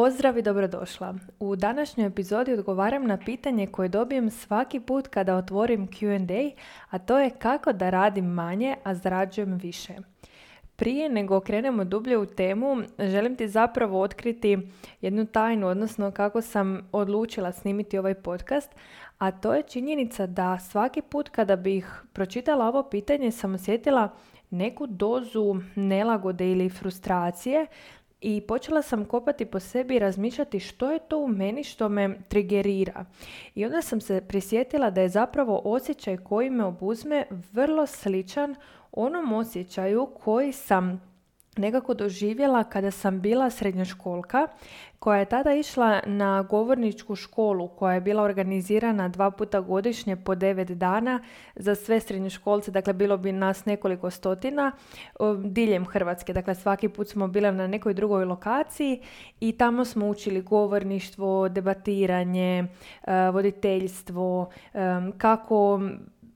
Pozdrav i dobrodošla. U današnjoj epizodi odgovaram na pitanje koje dobijem svaki put kada otvorim Q&A, a to je kako da radim manje, a zarađujem više. Prije nego krenemo dublje u temu, želim ti zapravo otkriti jednu tajnu, odnosno kako sam odlučila snimiti ovaj podcast, a to je činjenica da svaki put kada bih pročitala ovo pitanje sam osjetila neku dozu nelagode ili frustracije i počela sam kopati po sebi i razmišljati što je to u meni što me trigerira. I onda sam se prisjetila da je zapravo osjećaj koji me obuzme vrlo sličan onom osjećaju koji sam nekako doživjela kada sam bila srednjoškolka koja je tada išla na govorničku školu koja je bila organizirana dva puta godišnje po devet dana za sve srednjoškolce, dakle bilo bi nas nekoliko stotina diljem Hrvatske, dakle svaki put smo bili na nekoj drugoj lokaciji i tamo smo učili govorništvo, debatiranje, e, voditeljstvo, e, kako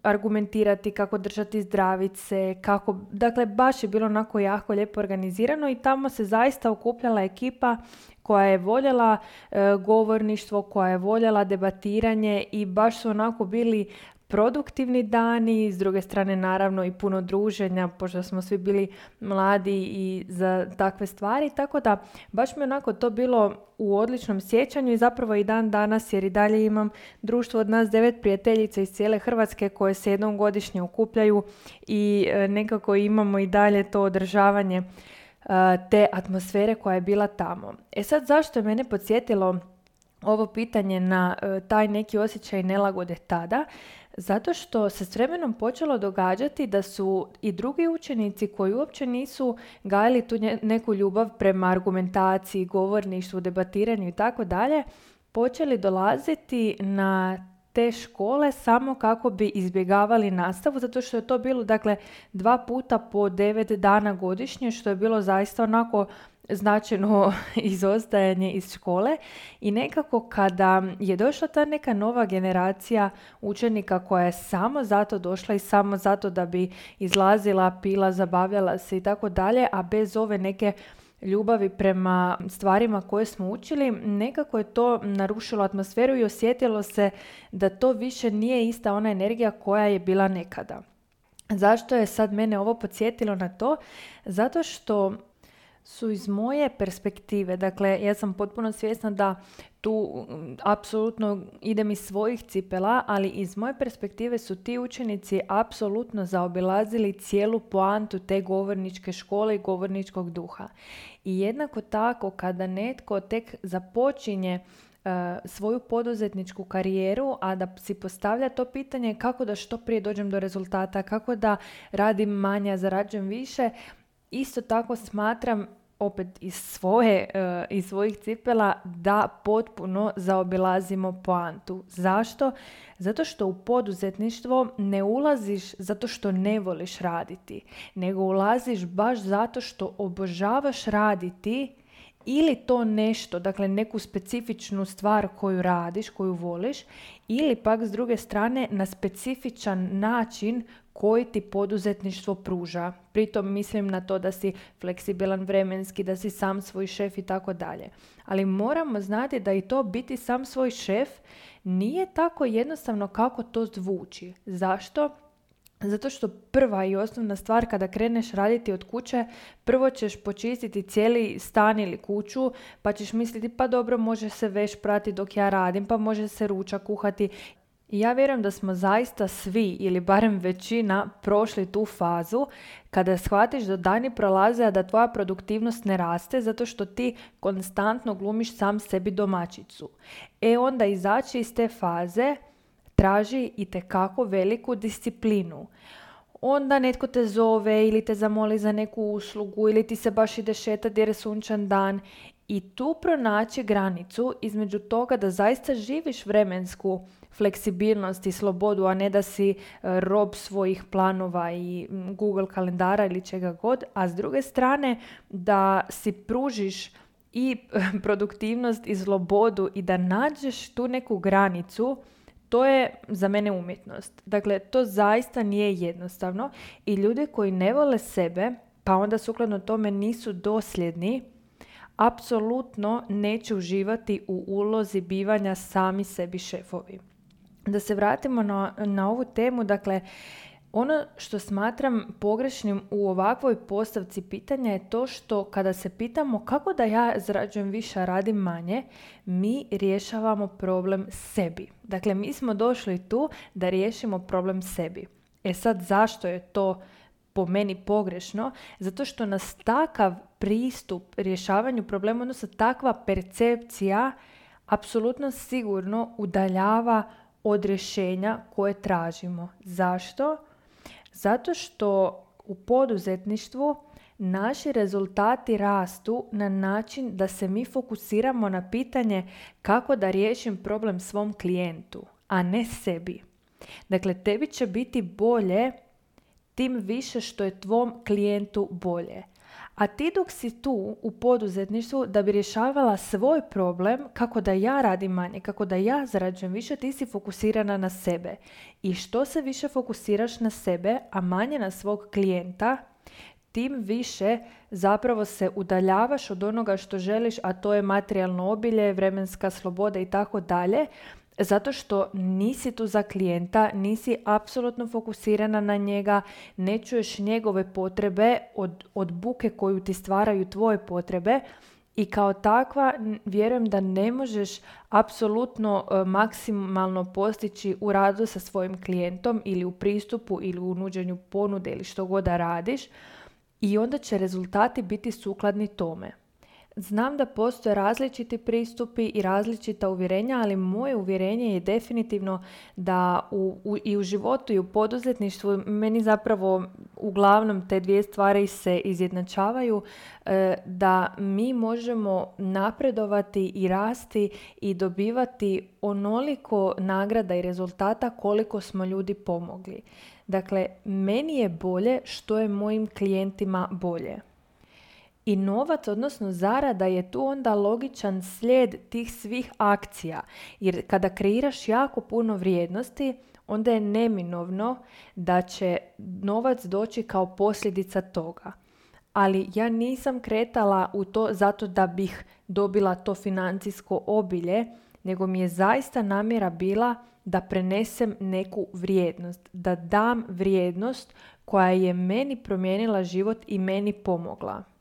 argumentirati, kako držati zdravice, kako, dakle baš je bilo onako jako lijepo organizirano i tamo se zaista okupljala ekipa koja je voljela e, govorništvo, koja je voljela debatiranje i baš su onako bili produktivni dani, s druge strane naravno i puno druženja, pošto smo svi bili mladi i za takve stvari, tako da baš mi onako to bilo u odličnom sjećanju i zapravo i dan danas jer i dalje imam društvo od nas devet prijateljica iz cijele Hrvatske koje se jednom godišnje okupljaju i e, nekako imamo i dalje to održavanje e, te atmosfere koja je bila tamo. E sad zašto je mene podsjetilo ovo pitanje na e, taj neki osjećaj nelagode tada? Zato što se s vremenom počelo događati da su i drugi učenici koji uopće nisu gajali tu neku ljubav prema argumentaciji, govorništvu, debatiranju i tako dalje, počeli dolaziti na te škole samo kako bi izbjegavali nastavu, zato što je to bilo dakle dva puta po devet dana godišnje, što je bilo zaista onako značajno izostajanje iz škole i nekako kada je došla ta neka nova generacija učenika koja je samo zato došla i samo zato da bi izlazila, pila, zabavljala se i tako dalje, a bez ove neke ljubavi prema stvarima koje smo učili, nekako je to narušilo atmosferu i osjetilo se da to više nije ista ona energija koja je bila nekada. Zašto je sad mene ovo podsjetilo na to? Zato što su iz moje perspektive, dakle ja sam potpuno svjesna da tu mm, apsolutno idem iz svojih cipela, ali iz moje perspektive su ti učenici apsolutno zaobilazili cijelu poantu te govorničke škole i govorničkog duha. I jednako tako kada netko tek započinje uh, svoju poduzetničku karijeru, a da si postavlja to pitanje kako da što prije dođem do rezultata, kako da radim manje, zarađujem više, isto tako smatram opet iz, svoje, uh, iz svojih cipela da potpuno zaobilazimo poantu. Zašto? Zato što u poduzetništvo ne ulaziš zato što ne voliš raditi, nego ulaziš baš zato što obožavaš raditi ili to nešto, dakle neku specifičnu stvar koju radiš, koju voliš, ili pak s druge strane na specifičan način koji ti poduzetništvo pruža. Pritom mislim na to da si fleksibilan vremenski, da si sam svoj šef i tako dalje. Ali moramo znati da i to biti sam svoj šef nije tako jednostavno kako to zvuči. Zašto? Zato što prva i osnovna stvar kada kreneš raditi od kuće, prvo ćeš počistiti cijeli stan ili kuću, pa ćeš misliti pa dobro može se veš prati dok ja radim, pa može se ručak kuhati ja vjerujem da smo zaista svi ili barem većina prošli tu fazu kada shvatiš da dani prolaze, a da tvoja produktivnost ne raste zato što ti konstantno glumiš sam sebi domaćicu. E onda izaći iz te faze traži i tekako veliku disciplinu. Onda netko te zove ili te zamoli za neku uslugu ili ti se baš ide šetati jer je sunčan dan i tu pronaći granicu između toga da zaista živiš vremensku fleksibilnost i slobodu, a ne da si e, rob svojih planova i Google kalendara ili čega god, a s druge strane da si pružiš i produktivnost i slobodu i da nađeš tu neku granicu, to je za mene umjetnost. Dakle, to zaista nije jednostavno i ljudi koji ne vole sebe, pa onda sukladno tome nisu dosljedni, apsolutno neće uživati u ulozi bivanja sami sebi šefovi. Da se vratimo na, na ovu temu, dakle, ono što smatram pogrešnim u ovakvoj postavci pitanja je to što kada se pitamo kako da ja zarađujem više, a radim manje, mi rješavamo problem sebi. Dakle, mi smo došli tu da riješimo problem sebi. E sad, zašto je to po meni pogrešno? Zato što nas takav pristup rješavanju problema, odnosno takva percepcija, apsolutno sigurno udaljava od rješenja koje tražimo. Zašto? Zato što u poduzetništvu naši rezultati rastu na način da se mi fokusiramo na pitanje kako da riješim problem svom klijentu, a ne sebi. Dakle, tebi će biti bolje tim više što je tvom klijentu bolje. A ti dok si tu u poduzetništvu da bi rješavala svoj problem, kako da ja radim manje, kako da ja zarađujem više, ti si fokusirana na sebe. I što se više fokusiraš na sebe, a manje na svog klijenta, tim više zapravo se udaljavaš od onoga što želiš, a to je materijalno obilje, vremenska sloboda i tako dalje, zato što nisi tu za klijenta, nisi apsolutno fokusirana na njega, ne čuješ njegove potrebe od, od buke koju ti stvaraju tvoje potrebe i kao takva vjerujem da ne možeš apsolutno e, maksimalno postići u radu sa svojim klijentom ili u pristupu ili u nuđenju ponude ili što god da radiš i onda će rezultati biti sukladni tome. Znam da postoje različiti pristupi i različita uvjerenja, ali moje uvjerenje je definitivno da u, i u životu i u poduzetništvu meni zapravo uglavnom te dvije stvari se izjednačavaju, e, da mi možemo napredovati i rasti i dobivati onoliko nagrada i rezultata koliko smo ljudi pomogli. Dakle, meni je bolje što je mojim klijentima bolje. I novac, odnosno zarada je tu onda logičan slijed tih svih akcija. Jer kada kreiraš jako puno vrijednosti, onda je neminovno da će novac doći kao posljedica toga. Ali ja nisam kretala u to zato da bih dobila to financijsko obilje, nego mi je zaista namjera bila da prenesem neku vrijednost, da dam vrijednost koja je meni promijenila život i meni pomogla.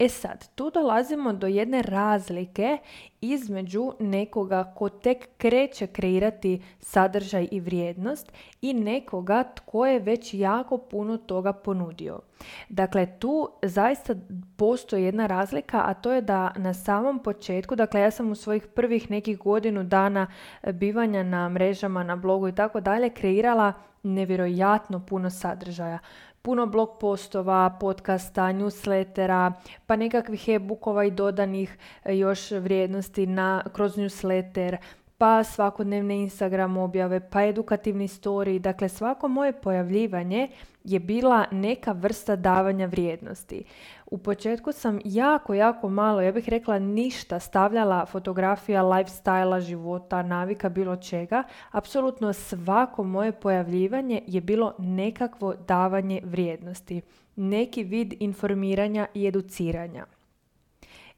E sad, tu dolazimo do jedne razlike između nekoga ko tek kreće kreirati sadržaj i vrijednost i nekoga tko je već jako puno toga ponudio. Dakle, tu zaista postoji jedna razlika, a to je da na samom početku, dakle ja sam u svojih prvih nekih godinu dana bivanja na mrežama, na blogu i tako dalje, kreirala nevjerojatno puno sadržaja puno blog postova, podcasta, newslettera, pa nekakvih e-bookova i dodanih e, još vrijednosti na, kroz newsletter, pa svakodnevne Instagram objave, pa edukativni story. Dakle, svako moje pojavljivanje je bila neka vrsta davanja vrijednosti. U početku sam jako, jako malo, ja bih rekla ništa, stavljala fotografija lifestyle života, navika, bilo čega. Apsolutno svako moje pojavljivanje je bilo nekakvo davanje vrijednosti. Neki vid informiranja i educiranja.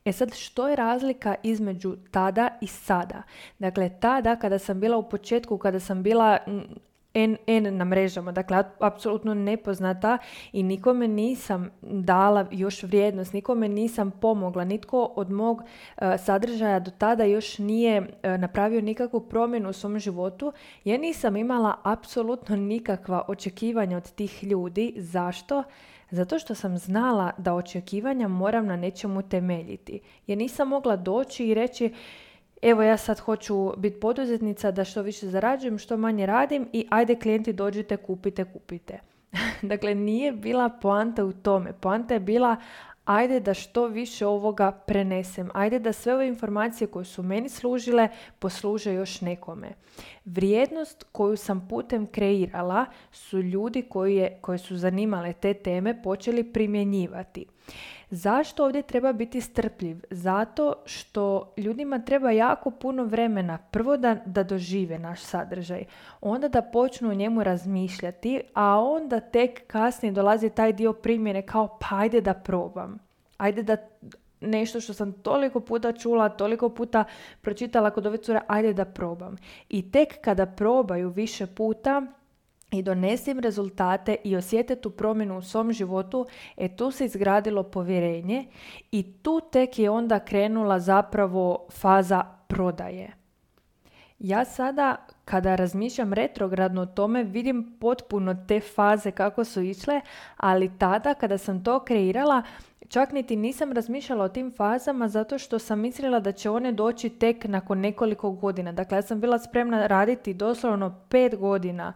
E sad, što je razlika između tada i sada? Dakle, tada kada sam bila u početku, kada sam bila N, na mrežama, dakle apsolutno nepoznata i nikome nisam dala još vrijednost, nikome nisam pomogla, nitko od mog e, sadržaja do tada još nije e, napravio nikakvu promjenu u svom životu. Ja nisam imala apsolutno nikakva očekivanja od tih ljudi. Zašto? Zato što sam znala da očekivanja moram na nečemu temeljiti. Ja nisam mogla doći i reći evo ja sad hoću biti poduzetnica da što više zarađujem, što manje radim i ajde klijenti dođite, kupite, kupite. dakle, nije bila poanta u tome. Poanta je bila ajde da što više ovoga prenesem. Ajde da sve ove informacije koje su meni služile posluže još nekome. Vrijednost koju sam putem kreirala su ljudi koji, je, koji su zanimale te teme počeli primjenjivati. Zašto ovdje treba biti strpljiv? Zato što ljudima treba jako puno vremena. Prvo da, da dožive naš sadržaj, onda da počnu o njemu razmišljati, a onda tek kasnije dolazi taj dio primjene kao pa ajde da probam. Ajde da nešto što sam toliko puta čula, toliko puta pročitala kod ove cure, ajde da probam. I tek kada probaju više puta, i donesim rezultate i osjete tu promjenu u svom životu, e tu se izgradilo povjerenje i tu tek je onda krenula zapravo faza prodaje. Ja sada kada razmišljam retrogradno o tome vidim potpuno te faze kako su išle, ali tada kada sam to kreirala Čak niti nisam razmišljala o tim fazama zato što sam mislila da će one doći tek nakon nekoliko godina. Dakle, ja sam bila spremna raditi doslovno pet godina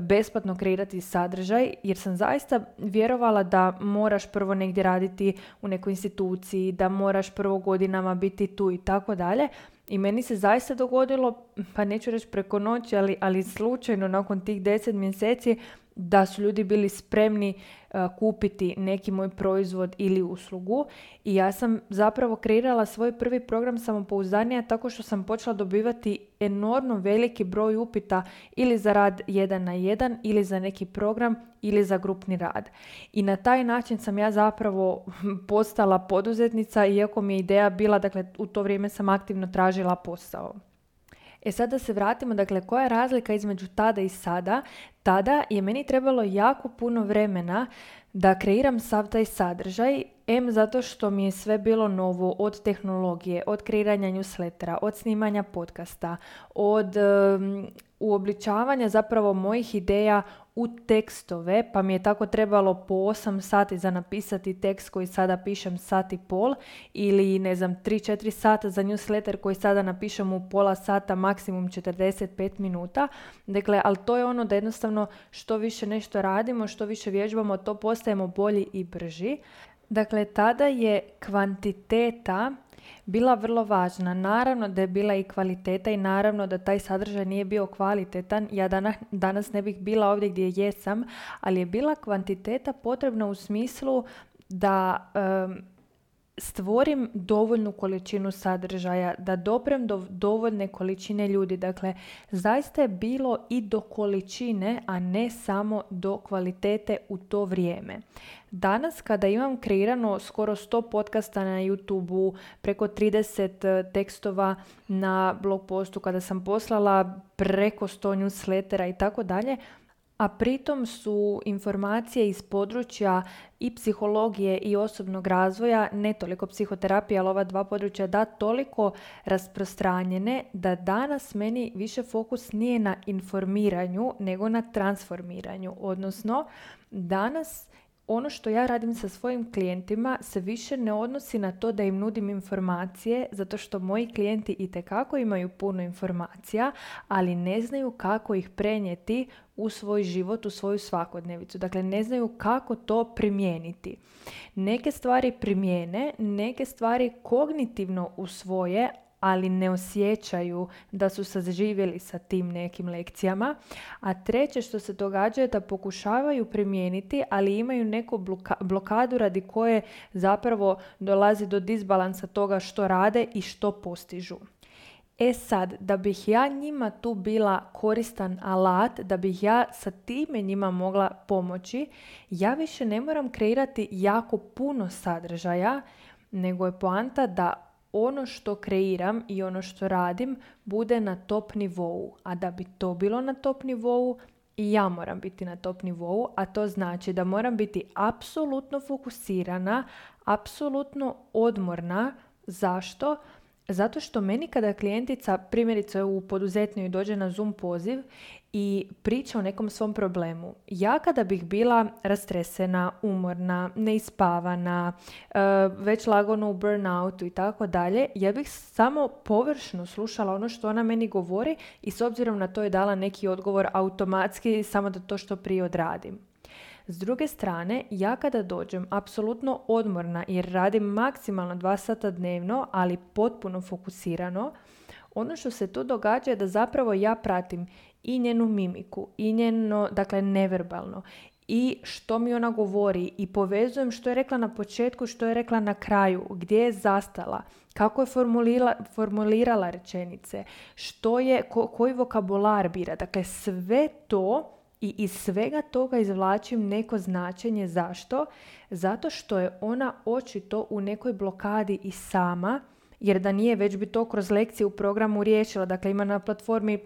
besplatno kreirati sadržaj jer sam zaista vjerovala da moraš prvo negdje raditi u nekoj instituciji, da moraš prvo godinama biti tu i tako dalje. I meni se zaista dogodilo, pa neću reći preko noći, ali, ali slučajno nakon tih deset mjeseci da su ljudi bili spremni e, kupiti neki moj proizvod ili uslugu i ja sam zapravo kreirala svoj prvi program samopouzdanja tako što sam počela dobivati enormno veliki broj upita ili za rad jedan na jedan ili za neki program ili za grupni rad. I na taj način sam ja zapravo postala poduzetnica iako mi je ideja bila, dakle u to vrijeme sam aktivno tražila posao. E sad da se vratimo, dakle koja je razlika između tada i sada? Tada je meni trebalo jako puno vremena da kreiram sav taj sadržaj, M zato što mi je sve bilo novo od tehnologije, od kreiranja newslettera, od snimanja podcasta, od uobličavanja zapravo mojih ideja u tekstove, pa mi je tako trebalo po 8 sati za napisati tekst koji sada pišem sat i pol ili ne znam 3-4 sata za newsletter koji sada napišem u pola sata, maksimum 45 minuta. Dakle, ali to je ono da jednostavno što više nešto radimo, što više vježbamo, to postajemo bolji i brži. Dakle, tada je kvantiteta bila vrlo važna. Naravno da je bila i kvaliteta i naravno da taj sadržaj nije bio kvalitetan. Ja danas, ne bih bila ovdje gdje jesam, ali je bila kvantiteta potrebna u smislu da stvorim dovoljnu količinu sadržaja, da doprem do dovoljne količine ljudi. Dakle, zaista je bilo i do količine, a ne samo do kvalitete u to vrijeme. Danas kada imam kreirano skoro 100 podcasta na youtube preko 30 e, tekstova na blog postu, kada sam poslala preko 100 newslettera i tako dalje, a pritom su informacije iz područja i psihologije i osobnog razvoja, ne toliko psihoterapije, ali ova dva područja da toliko rasprostranjene da danas meni više fokus nije na informiranju nego na transformiranju. Odnosno, danas ono što ja radim sa svojim klijentima se više ne odnosi na to da im nudim informacije, zato što moji klijenti i tekako imaju puno informacija, ali ne znaju kako ih prenijeti u svoj život, u svoju svakodnevicu. Dakle, ne znaju kako to primijeniti. Neke stvari primijene, neke stvari kognitivno usvoje, ali ne osjećaju da su saživjeli sa tim nekim lekcijama. A treće što se događa je da pokušavaju primijeniti, ali imaju neku blokadu radi koje zapravo dolazi do disbalansa toga što rade i što postižu. E sad, da bih ja njima tu bila koristan alat, da bih ja sa time njima mogla pomoći, ja više ne moram kreirati jako puno sadržaja, nego je poanta da ono što kreiram i ono što radim bude na top nivou. A da bi to bilo na top nivou, i ja moram biti na top nivou, a to znači da moram biti apsolutno fokusirana, apsolutno odmorna. Zašto? Zato što meni kada klijentica primjerice u poduzetnju dođe na Zoom poziv i priča o nekom svom problemu. Ja kada bih bila rastresena, umorna, neispavana, e, već lagano u burnoutu i tako dalje, ja bih samo površno slušala ono što ona meni govori i s obzirom na to je dala neki odgovor automatski samo da to što prije odradim. S druge strane, ja kada dođem apsolutno odmorna jer radim maksimalno dva sata dnevno, ali potpuno fokusirano, ono što se tu događa je da zapravo ja pratim i njenu mimiku, i njeno, dakle, neverbalno, i što mi ona govori i povezujem što je rekla na početku, što je rekla na kraju, gdje je zastala, kako je formulira, formulirala rečenice, što je, koji vokabular bira. Dakle, sve to i iz svega toga izvlačim neko značenje. Zašto? Zato što je ona očito u nekoj blokadi i sama, jer da nije već bi to kroz lekcije u programu riješila. Dakle, ima na platformi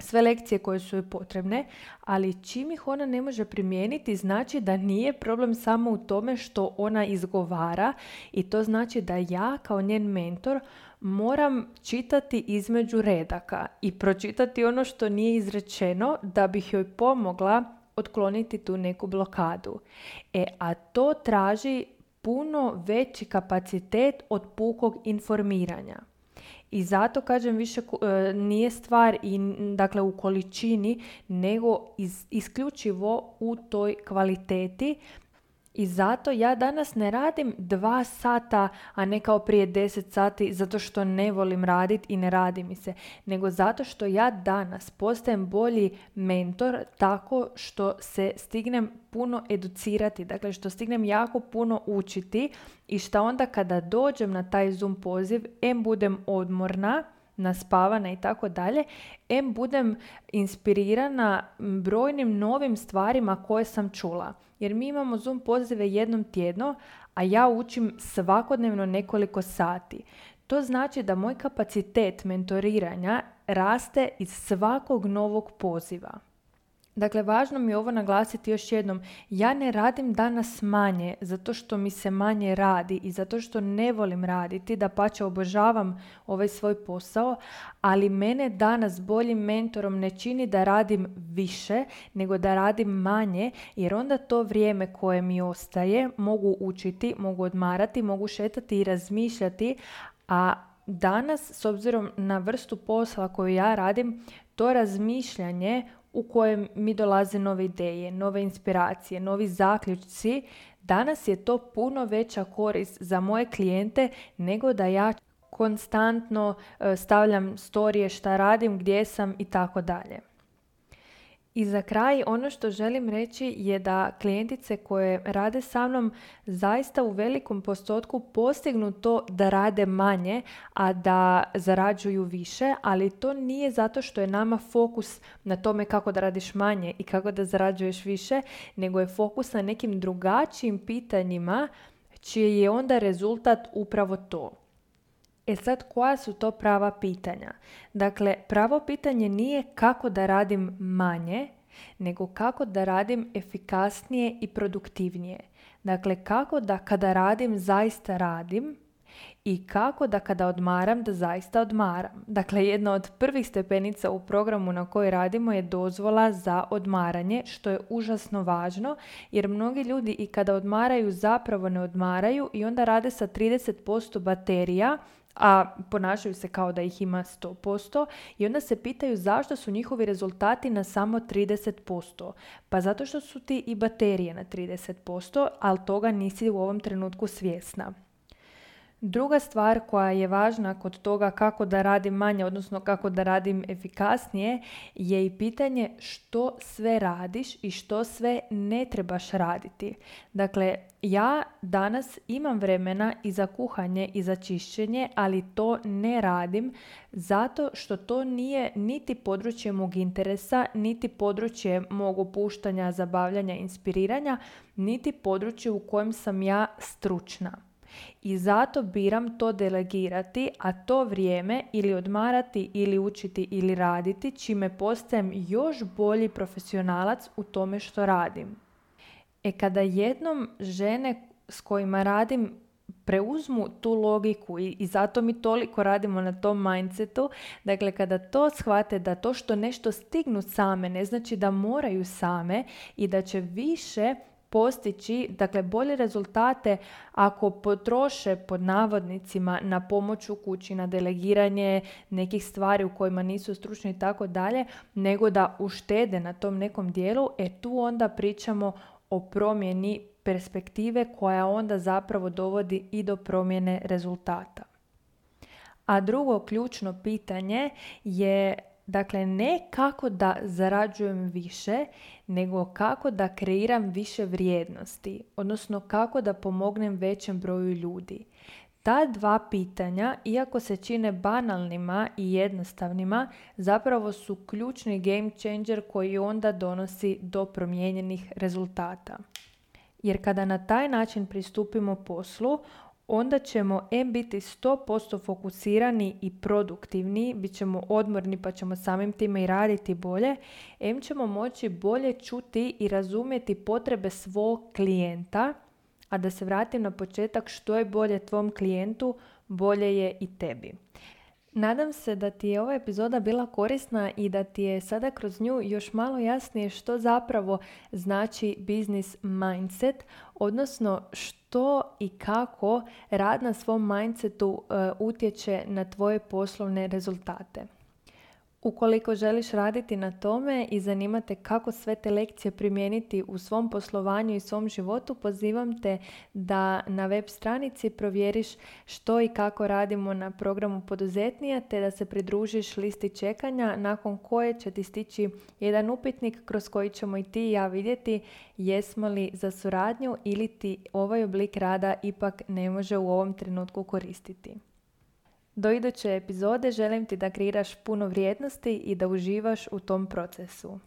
sve lekcije koje su joj potrebne, ali čim ih ona ne može primijeniti, znači da nije problem samo u tome što ona izgovara i to znači da ja kao njen mentor moram čitati između redaka i pročitati ono što nije izrečeno da bih joj pomogla otkloniti tu neku blokadu. E, a to traži puno veći kapacitet od pukog informiranja. I zato kažem više e, nije stvar i dakle u količini nego isključivo u toj kvaliteti i zato ja danas ne radim dva sata, a ne kao prije deset sati zato što ne volim raditi i ne radi mi se, nego zato što ja danas postajem bolji mentor tako što se stignem puno educirati, dakle što stignem jako puno učiti i što onda kada dođem na taj Zoom poziv, em budem odmorna, naspavana i tako dalje, em budem inspirirana brojnim novim stvarima koje sam čula. Jer mi imamo Zoom pozive jednom tjedno, a ja učim svakodnevno nekoliko sati. To znači da moj kapacitet mentoriranja raste iz svakog novog poziva. Dakle, važno mi je ovo naglasiti još jednom. Ja ne radim danas manje zato što mi se manje radi i zato što ne volim raditi, da pače obožavam ovaj svoj posao, ali mene danas boljim mentorom ne čini da radim više, nego da radim manje, jer onda to vrijeme koje mi ostaje mogu učiti, mogu odmarati, mogu šetati i razmišljati, a danas, s obzirom na vrstu posla koju ja radim, to razmišljanje u kojem mi dolaze nove ideje, nove inspiracije, novi zaključci, danas je to puno veća korist za moje klijente nego da ja konstantno e, stavljam storije šta radim, gdje sam i tako dalje. I za kraj ono što želim reći je da klijentice koje rade sa mnom zaista u velikom postotku postignu to da rade manje, a da zarađuju više, ali to nije zato što je nama fokus na tome kako da radiš manje i kako da zarađuješ više, nego je fokus na nekim drugačijim pitanjima čiji je onda rezultat upravo to. E sad, koja su to prava pitanja? Dakle, pravo pitanje nije kako da radim manje, nego kako da radim efikasnije i produktivnije. Dakle, kako da kada radim, zaista radim i kako da kada odmaram, da zaista odmaram. Dakle, jedna od prvih stepenica u programu na kojoj radimo je dozvola za odmaranje, što je užasno važno, jer mnogi ljudi i kada odmaraju zapravo ne odmaraju i onda rade sa 30% baterija, a ponašaju se kao da ih ima 100% i onda se pitaju zašto su njihovi rezultati na samo 30%. Pa zato što su ti i baterije na 30%, ali toga nisi u ovom trenutku svjesna. Druga stvar koja je važna kod toga kako da radim manje, odnosno kako da radim efikasnije, je i pitanje što sve radiš i što sve ne trebaš raditi. Dakle, ja danas imam vremena i za kuhanje i za čišćenje, ali to ne radim zato što to nije niti područje mog interesa, niti područje mog opuštanja, zabavljanja, inspiriranja, niti područje u kojem sam ja stručna. I zato biram to delegirati, a to vrijeme ili odmarati ili učiti ili raditi, čime postajem još bolji profesionalac u tome što radim. E kada jednom žene s kojima radim preuzmu tu logiku i, i zato mi toliko radimo na tom mindsetu, dakle kada to shvate da to što nešto stignu same ne znači da moraju same i da će više postići dakle bolje rezultate ako potroše pod navodnicima na pomoć u kući, na delegiranje nekih stvari u kojima nisu stručni i tako dalje, nego da uštede na tom nekom dijelu, e tu onda pričamo o promjeni perspektive koja onda zapravo dovodi i do promjene rezultata. A drugo ključno pitanje je Dakle, ne kako da zarađujem više, nego kako da kreiram više vrijednosti, odnosno kako da pomognem većem broju ljudi. Ta dva pitanja, iako se čine banalnima i jednostavnima, zapravo su ključni game changer koji onda donosi do promijenjenih rezultata. Jer kada na taj način pristupimo poslu, onda ćemo em biti 100% fokusirani i produktivni, bit ćemo odmorni pa ćemo samim time i raditi bolje, em ćemo moći bolje čuti i razumjeti potrebe svog klijenta, a da se vratim na početak što je bolje tvom klijentu, bolje je i tebi. Nadam se da ti je ova epizoda bila korisna i da ti je sada kroz nju još malo jasnije što zapravo znači business mindset, odnosno što i kako rad na svom mindsetu e, utječe na tvoje poslovne rezultate. Ukoliko želiš raditi na tome i zanimate kako sve te lekcije primijeniti u svom poslovanju i svom životu, pozivam te da na web stranici provjeriš što i kako radimo na programu poduzetnija te da se pridružiš listi čekanja nakon koje će ti stići jedan upitnik kroz koji ćemo i ti i ja vidjeti jesmo li za suradnju ili ti ovaj oblik rada ipak ne može u ovom trenutku koristiti. Do iduće epizode želim ti da kreiraš puno vrijednosti i da uživaš u tom procesu.